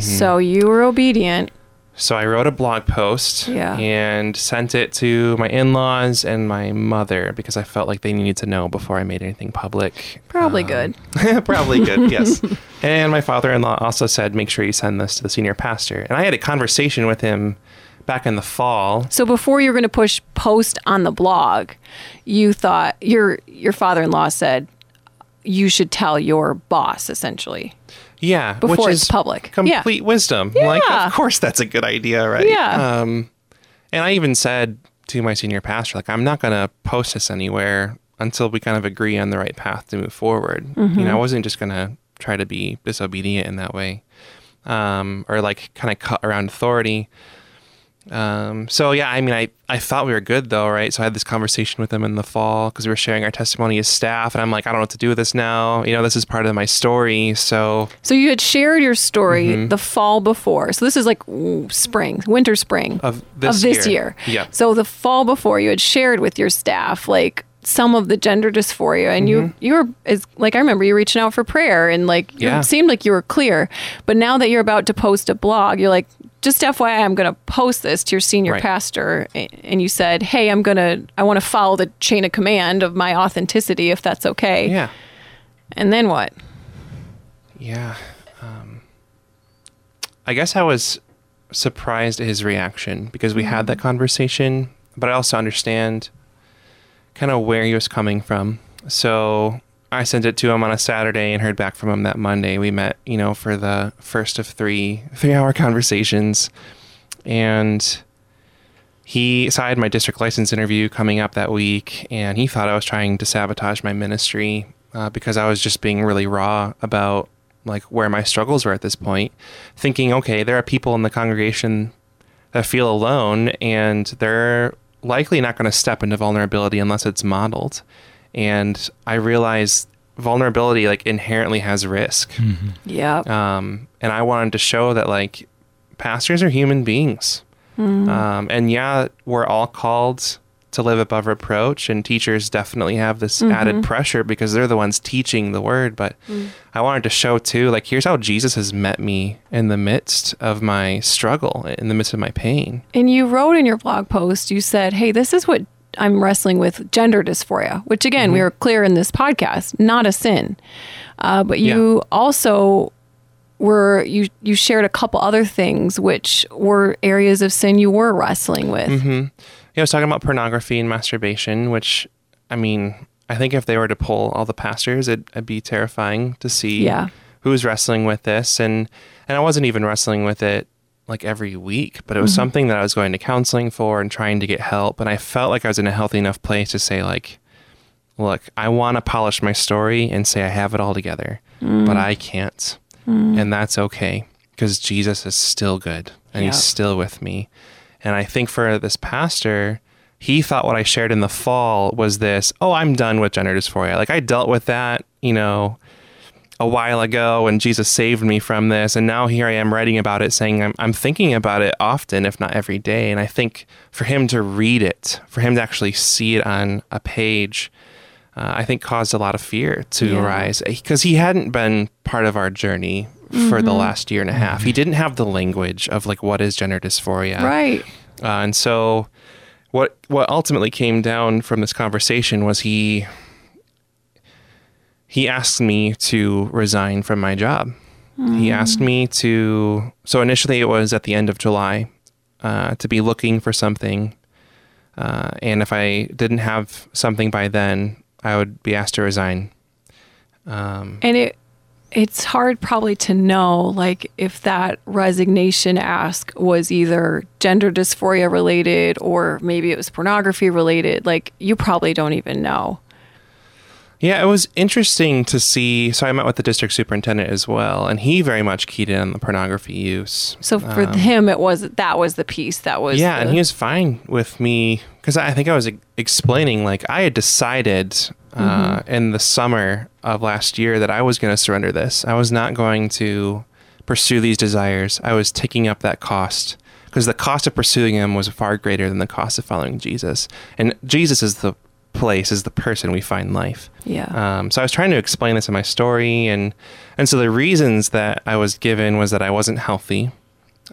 So you were obedient. So I wrote a blog post Yeah. and sent it to my in-laws and my mother because I felt like they needed to know before I made anything public. Probably Um, good. (laughs) Probably good, (laughs) yes. And my father-in-law also said, "Make sure you send this to the senior pastor." And I had a conversation with him back in the fall. So before you were going to push post on the blog, you thought your your father-in-law said you should tell your boss essentially. Yeah, Before which it's is public. Yeah. Complete wisdom. Like, of course, that's a good idea, right? Yeah. Um, and I even said to my senior pastor, like, I'm not going to post this anywhere until we kind of agree on the right path to move forward. Mm-hmm. You know, I wasn't just going to try to be disobedient in that way, um, or like kind of cut around authority. Um, so yeah, I mean, I, I thought we were good though, right? So I had this conversation with them in the fall because we were sharing our testimony as staff, and I'm like, I don't know what to do with this now. You know, this is part of my story. So So you had shared your story the fall before. So this is like ooh, spring, winter, spring Of this year. year. Yeah. So the fall before you had shared with your staff like some of the gender dysphoria and you you were is like I remember you reaching out for prayer and like Yeah. it seemed like you were clear. But now that you're about to post a blog, you're like just FYI, I'm going to post this to your senior Right. pastor, and you said, "Hey, I'm gonna, I want to follow the chain of command of my authenticity, if that's okay." yeah, And then what? yeah. Um, I guess I was surprised at his reaction because we had that conversation, but I also understand kind of where he was coming from. So I sent it to him on a Saturday and heard back from him that Monday. We met, you know, for the first of three three hour (laughs) conversations, and he so I had my district license interview coming up that week, and he thought I was trying to sabotage my ministry uh, because I was just being really raw about like where my struggles were at this point, thinking, okay, there are people in the congregation that feel alone, and they're likely not going to step into vulnerability unless it's modeled. And I realized vulnerability like inherently has risk. Yeah. Um, and I wanted to show that like pastors are human beings. Um, and yeah, we're all called to live above reproach, and teachers definitely have this added pressure because they're the ones teaching the word. But I wanted to show too, like, here's how Jesus has met me in the midst of my struggle, in the midst of my pain. And you wrote in your blog post, you said, Hey, this is what I'm wrestling with gender dysphoria, which again, we were clear in this podcast, not a sin. Uh, but you also were, you, you shared a couple other things which were areas of sin you were wrestling with. Yeah, I was talking about pornography and masturbation, which, I mean, I think if they were to pull all the pastors, it, it'd be terrifying to see Yeah. who's wrestling with this. And and I wasn't even wrestling with it like every week, but it was mm-hmm. something that I was going to counseling for and trying to get help. And I felt like I was in a healthy enough place to say, like, look, I want to polish my story and say I have it all together, but mm. I can't. Mm. And that's okay because Jesus is still good and Yeah. he's still with me. And I think for this pastor, he thought what I shared in the fall was this, oh, I'm done with gender dysphoria. Like I dealt with that, you know, a while ago and Jesus saved me from this. And now here I am writing about it, saying I'm, I'm thinking about it often, if not every day. And I think for him to read it, for him to actually see it on a page, uh, I think caused a lot of fear to Yeah. arise because he hadn't been part of our journey for the last year and a half. He didn't have the language of like what is gender dysphoria. Right. Uh, and so what what ultimately came down from this conversation was he he asked me to resign from my job. He asked me to so initially it was at the end of July uh, to be looking for something. Uh, and if I didn't have something by then, I would be asked to resign. Um, And it it's hard probably to know like if that resignation ask was either gender dysphoria related or maybe it was pornography related. Like you probably don't even know. Yeah, it was interesting to see. So I met with the district superintendent as well, and he very much keyed in on the pornography use. So for him it was that was the piece that was Um, Yeah, and he was fine with me because I think I was e- explaining like I had decided uh, in the summer of last year that I was going to surrender this. I was not going to pursue these desires. I was taking up that cost because the cost of pursuing them was far greater than the cost of following Jesus. And Jesus is the place, is the person we find life. yeah. Um, so I was trying to explain this in my story, and and so the reasons that I was given was that I wasn't healthy,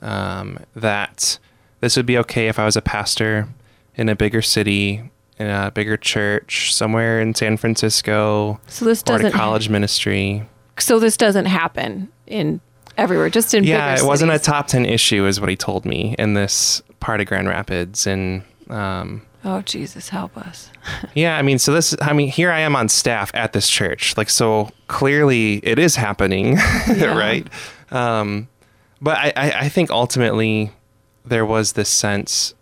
um, that this would be okay if I was a pastor in a bigger city, in a bigger church, somewhere in San Francisco, so this or at a doesn't college ministry. so this doesn't happen in everywhere just in Yeah, it wasn't a top ten issue, is what he told me in this part of Grand Rapids, and um, Oh Jesus, help us. (laughs) Yeah, I mean, so this, I mean, here I am on staff at this church. Like, so clearly it is happening, (laughs) right? Um, but I, I, I think ultimately there was this sense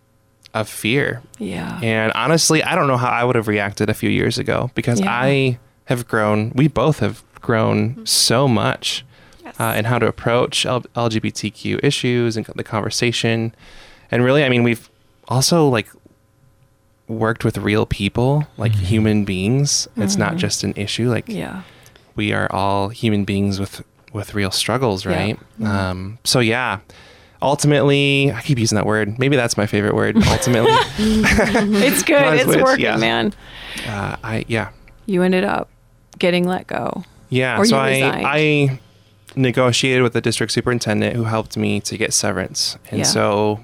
of fear. Yeah. And honestly, I don't know how I would have reacted a few years ago because Yeah. I have grown, we both have grown so much uh, in how to approach L- LGBTQ issues and the conversation. and really, I mean, we've also like worked with real people, like human beings. It's not just an issue. Like Yeah. we are all human beings with with real struggles, Yeah. right? Um, so yeah, ultimately, I keep using that word. Maybe that's my favorite word. Ultimately, (laughs) (laughs) It's good. It's with- working, yeah. man. uh, I yeah You ended up getting let go. yeah. Or so you I resigned. I negotiated with the district superintendent who helped me to get severance, and Yeah. so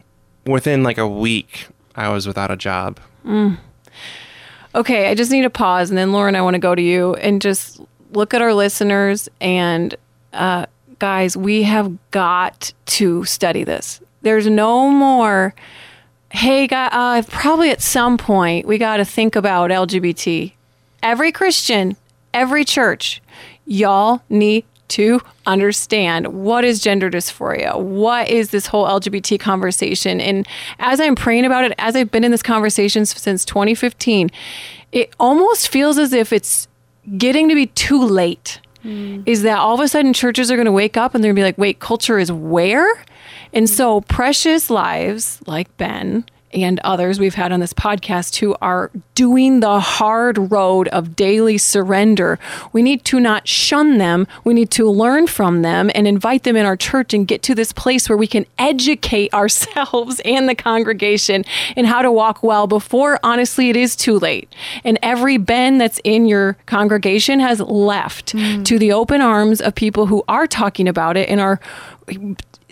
within like a week, I was without a job. Okay, I just need a pause, and then Lauren, I want to go to you and just look at our listeners and uh, guys. We have got to study this. There's no more. Hey, guy, uh, probably at some point we got to think about LGBT. Every Christian, every church, y'all need to understand what is gender dysphoria what is this whole lgbt conversation. And as i'm praying about it as i've been in this conversation since 2015 it almost feels as if it's getting to be too late. Hmm. Is that all of a sudden churches are going to wake up and they're going to be like wait culture is where? And hmm. so precious lives like ben and others we've had on this podcast who are doing the hard road of daily surrender. We need to not shun them. We need to learn from them and invite them in our church and get to this place where we can educate ourselves and the congregation in how to walk well before, honestly, it is too late. And every Ben that's in your congregation has left mm. to the open arms of people who are talking about it and are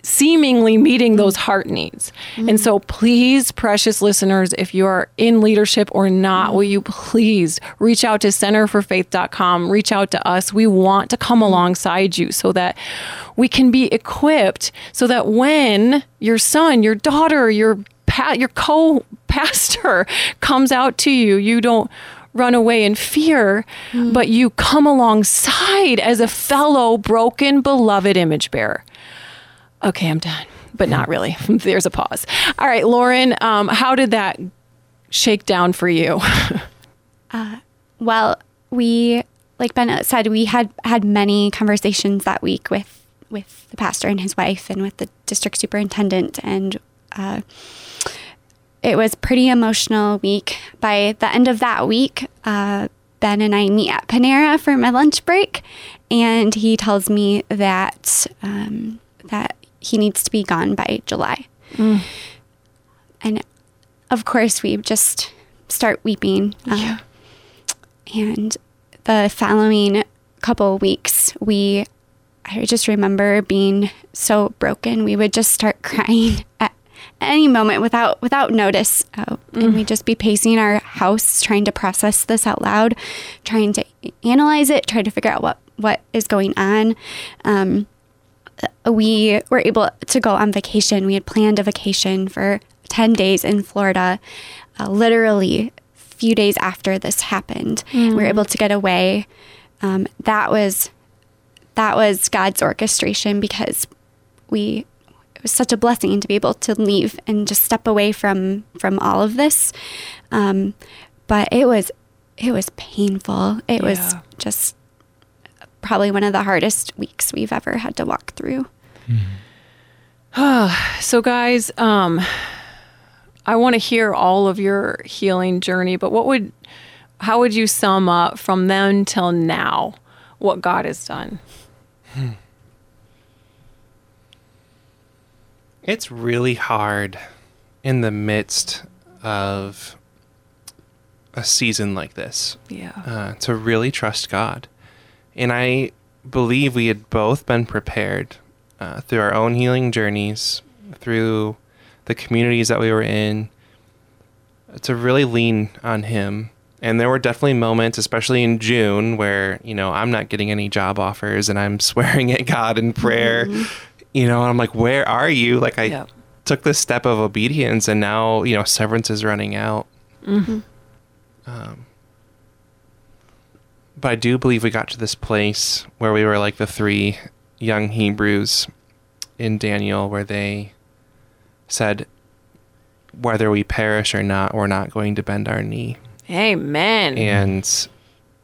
seemingly meeting those heart needs. And mm-hmm. so, please, precious listeners, if you are in leadership or not, will you please reach out to centerforfaith.com, reach out to us. We want to come alongside you so that we can be equipped so that when your son, your daughter, your pa- your co-pastor (laughs) comes out to you, you don't run away in fear, mm. but you come alongside as a fellow broken beloved image bearer. Okay, I'm done, but not really. (laughs) There's a pause. All right, Lauren, um, how did that shake down for you? (laughs) Well, we, like Ben said, we had had many conversations that week with with the pastor and his wife, and with the district superintendent, and uh, it was pretty emotional week. By the end of that week, uh, Ben and I meet at Panera for my lunch break, and he tells me that um, that he needs to be gone by July, and of course we just start weeping. Uh, and the following couple weeks, we, I just remember being so broken. We would just start (laughs) crying at any moment without without notice, uh, and we'd just be pacing our house, trying to process this out loud, trying to analyze it, trying to figure out what what is going on. Um, we were able to go on vacation. We had planned a vacation for 10 days in Florida, uh, literally a few days after this happened. We were able to get away. Um, that was that was God's orchestration because we it was such a blessing to be able to leave and just step away from from all of this. Um, but it was it was painful. It was just probably one of the hardest weeks we've ever had to walk through. (sighs) so, guys, um, I want to hear all of your healing journey, but what would, how would you sum up from then till now what God has done? It's really hard in the midst of a season like this Yeah. uh, to really trust God. And I believe we had both been prepared uh, through our own healing journeys, through the communities that we were in, to really lean on Him. And there were definitely moments, especially in June, where, you know, I'm not getting any job offers and I'm (laughs) swearing at God in prayer, you know, and I'm like, where are you? Like, I Yep. took this step of obedience and now, you know, severance is running out. Um, but I do believe we got to this place where we were like the three young Hebrews in Daniel, where they said, whether we perish or not, we're not going to bend our knee. Amen. And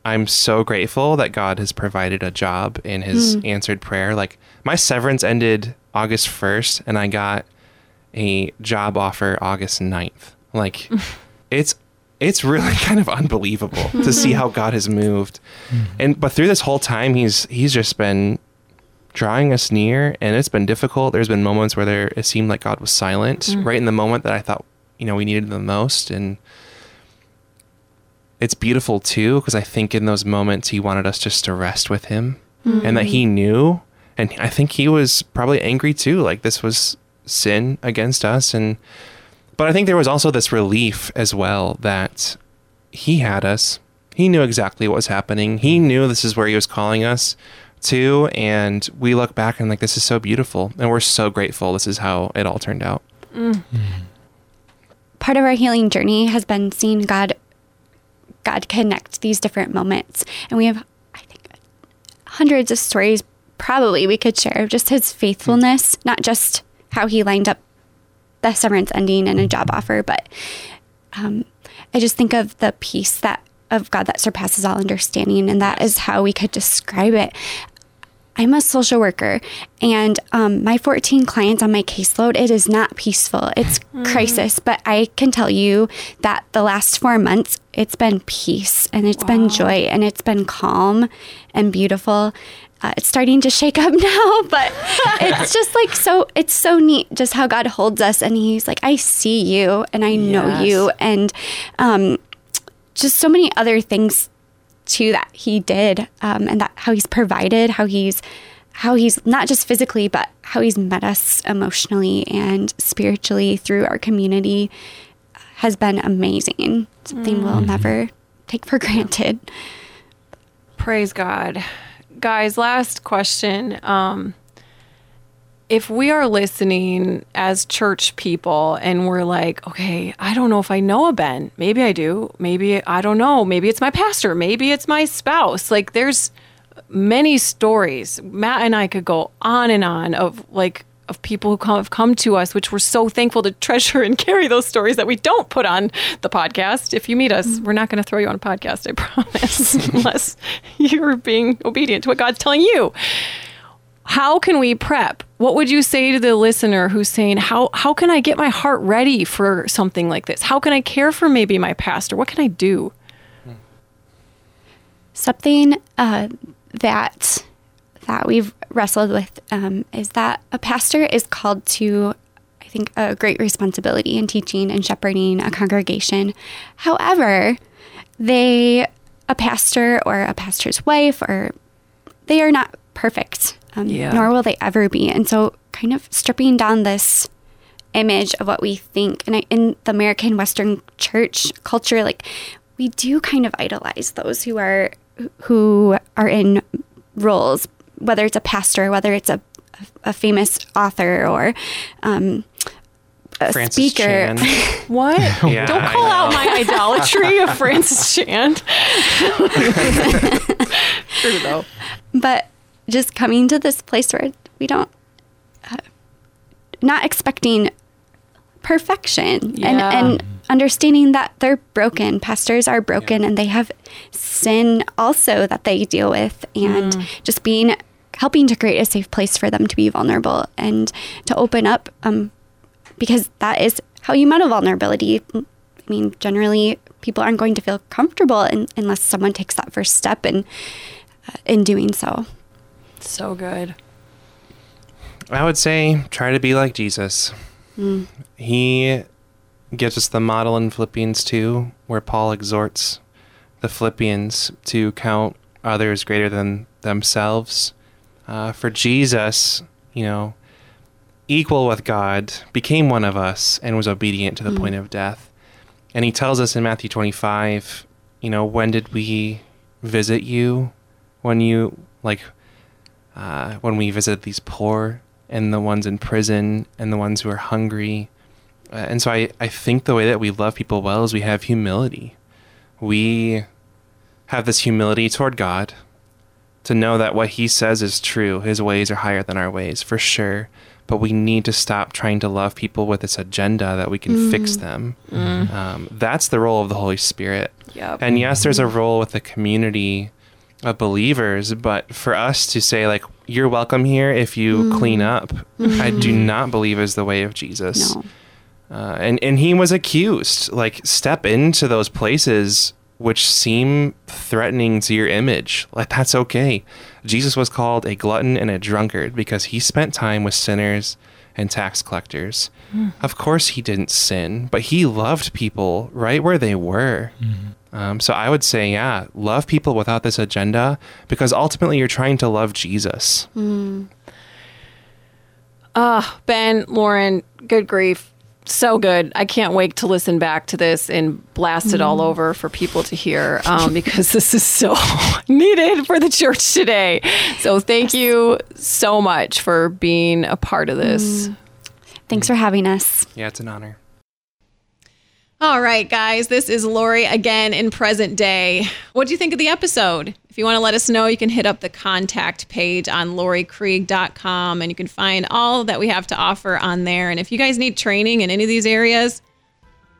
I'm so grateful that God has provided a job and has hmm. answered prayer. Like my severance ended August 1st, and I got a job offer August 9th. Like (laughs) it's it's really (laughs) kind of unbelievable to see mm-hmm. how God has moved. And but through this whole time he's he's just been drawing us near and it's been difficult. There's been moments where there it seemed like God was silent mm. right in the moment that I thought, you know, we needed the most. And it's beautiful too because I think in those moments he wanted us just to rest with him and that he mm-hmm. knew. And I think he was probably angry too like this was sin against us. And but I think there was also this relief as well that he had us. He knew exactly what was happening. He mm-hmm. knew this is where he was calling us to and we look back and like this is so beautiful and we're so grateful this is how it all turned out. Mm. Mm-hmm. Part of our healing journey has been seeing God God connect these different moments. And we have I think hundreds of stories probably we could share of just his faithfulness, mm-hmm. not just how he lined up the severance ending and a job offer, but um, I just think of the peace that of God that surpasses all understanding, and that is how we could describe it. I'm a social worker, and um, my 14 clients on my caseload, it is not peaceful. It's crisis, but I can tell you that the last four months, it's been peace and it's been joy and it's been calm and beautiful. Uh, it's starting to shake up (laughs) now, but it's (laughs) just like so, it's so neat just how God holds us. And He's like, I see you and I know you. And um, just so many other things too that he did um, and that how he's provided how he's how he's not just physically but how he's met us emotionally and spiritually through our community has been amazing something we'll never take for granted Praise God. Guys, last question. Um, if we are listening as church people and we're like, okay, I don't know if I know a Ben. Maybe I do. Maybe I don't know. Maybe it's my pastor. Maybe it's my spouse. Like, there's many stories. Matt and I could go on and on of like, of people who come, have come to us, which we're so thankful to treasure and carry those stories that we don't put on the podcast. If you meet us, we're not going to throw you on a podcast, I (laughs) promise, unless you're being obedient to what God's telling you. How can we prep? What would you say to the listener who's saying how how can i get my heart ready for something like this? How can i care for maybe my pastor? What can i do? Something uh, that that we've wrestled with um, is that a pastor is called to i think a great responsibility in teaching and shepherding a congregation however they a pastor or a pastor's wife or they are not perfect um, Yeah. nor will they ever be and so kind of stripping down this image of what we think and I, in the american western church culture like we do kind of idolize those who are who are in roles whether it's a pastor whether it's a, a famous author or um, a Francis speaker. Chan. (laughs) what? (laughs) Yeah, don't call out my (laughs) idolatry of francis chan. True but just coming to this place where we don't uh, not expecting perfection Yeah. and and understanding that they're broken. Pastors are broken and they have sin also that they deal with. And just being helping to create a safe place for them to be vulnerable and to open up um, because that is how you model vulnerability i mean generally people aren't going to feel comfortable in, unless someone takes that first step in uh, in doing so so good I would say try to be like Jesus. He gives us the model in Philippians 2 where Paul exhorts the Philippians to count others greater than themselves. Uh, for Jesus, you know, equal with God, became one of us and was obedient to the point of death. And he tells us in Matthew 25, you know, when did we visit you? When you, like, uh, when we visit these poor and the ones in prison and the ones who are hungry. Uh, and so I, I think the way that we love people well is we have humility. We have this humility toward God to know that what He says is true. His ways are higher than our ways, for sure. But we need to stop trying to love people with this agenda that we can fix mm-hmm. them. Mm-hmm. Um, that's the role of the Holy Spirit. Yep. And yes, there's a mm-hmm. role with the community of believers, but for us to say like you're welcome here if you clean up, I do not believe is the way of Jesus. No. Uh, and and he was accused like step into those places which seem threatening to your image. Like that's okay. Jesus was called a glutton and a drunkard because he spent time with sinners and tax collectors. Of course, he didn't sin, but he loved people right where they were. Um, so I would say, yeah, love people without this agenda because ultimately you're trying to love Jesus. Ah, Ben, Lauren, good grief. So good. I can't wait to listen back to this and blast it all over for people to hear um, (laughs) because this is so (laughs) needed for the church today. So thank you so much for being a part of this. Thanks for having us. Yeah, it's an honor. All right, guys, this is Laurie again in present day. What do you think of the episode? If you want to let us know, you can hit up the contact page on lauriekrieg.com and you can find all that we have to offer on there. And if you guys need training in any of these areas,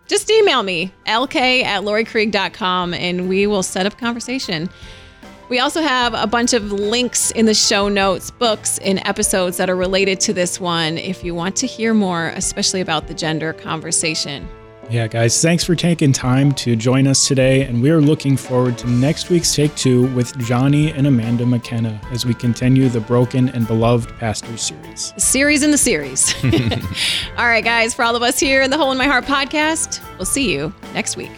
just email me, lk at lauriekrieg.com, and we will set up conversation. We also have a bunch of links in the show notes, books, and episodes that are related to this one if you want to hear more, especially about the gender conversation. Yeah, guys, thanks for taking time to join us today. And we are looking forward to next week's Take Two with Johnny and Amanda McKenna as we continue the Broken and Beloved Pastors series. series in the series. (laughs) (laughs) all right, guys, for all of us here in the Hole in My Heart podcast, we'll see you next week.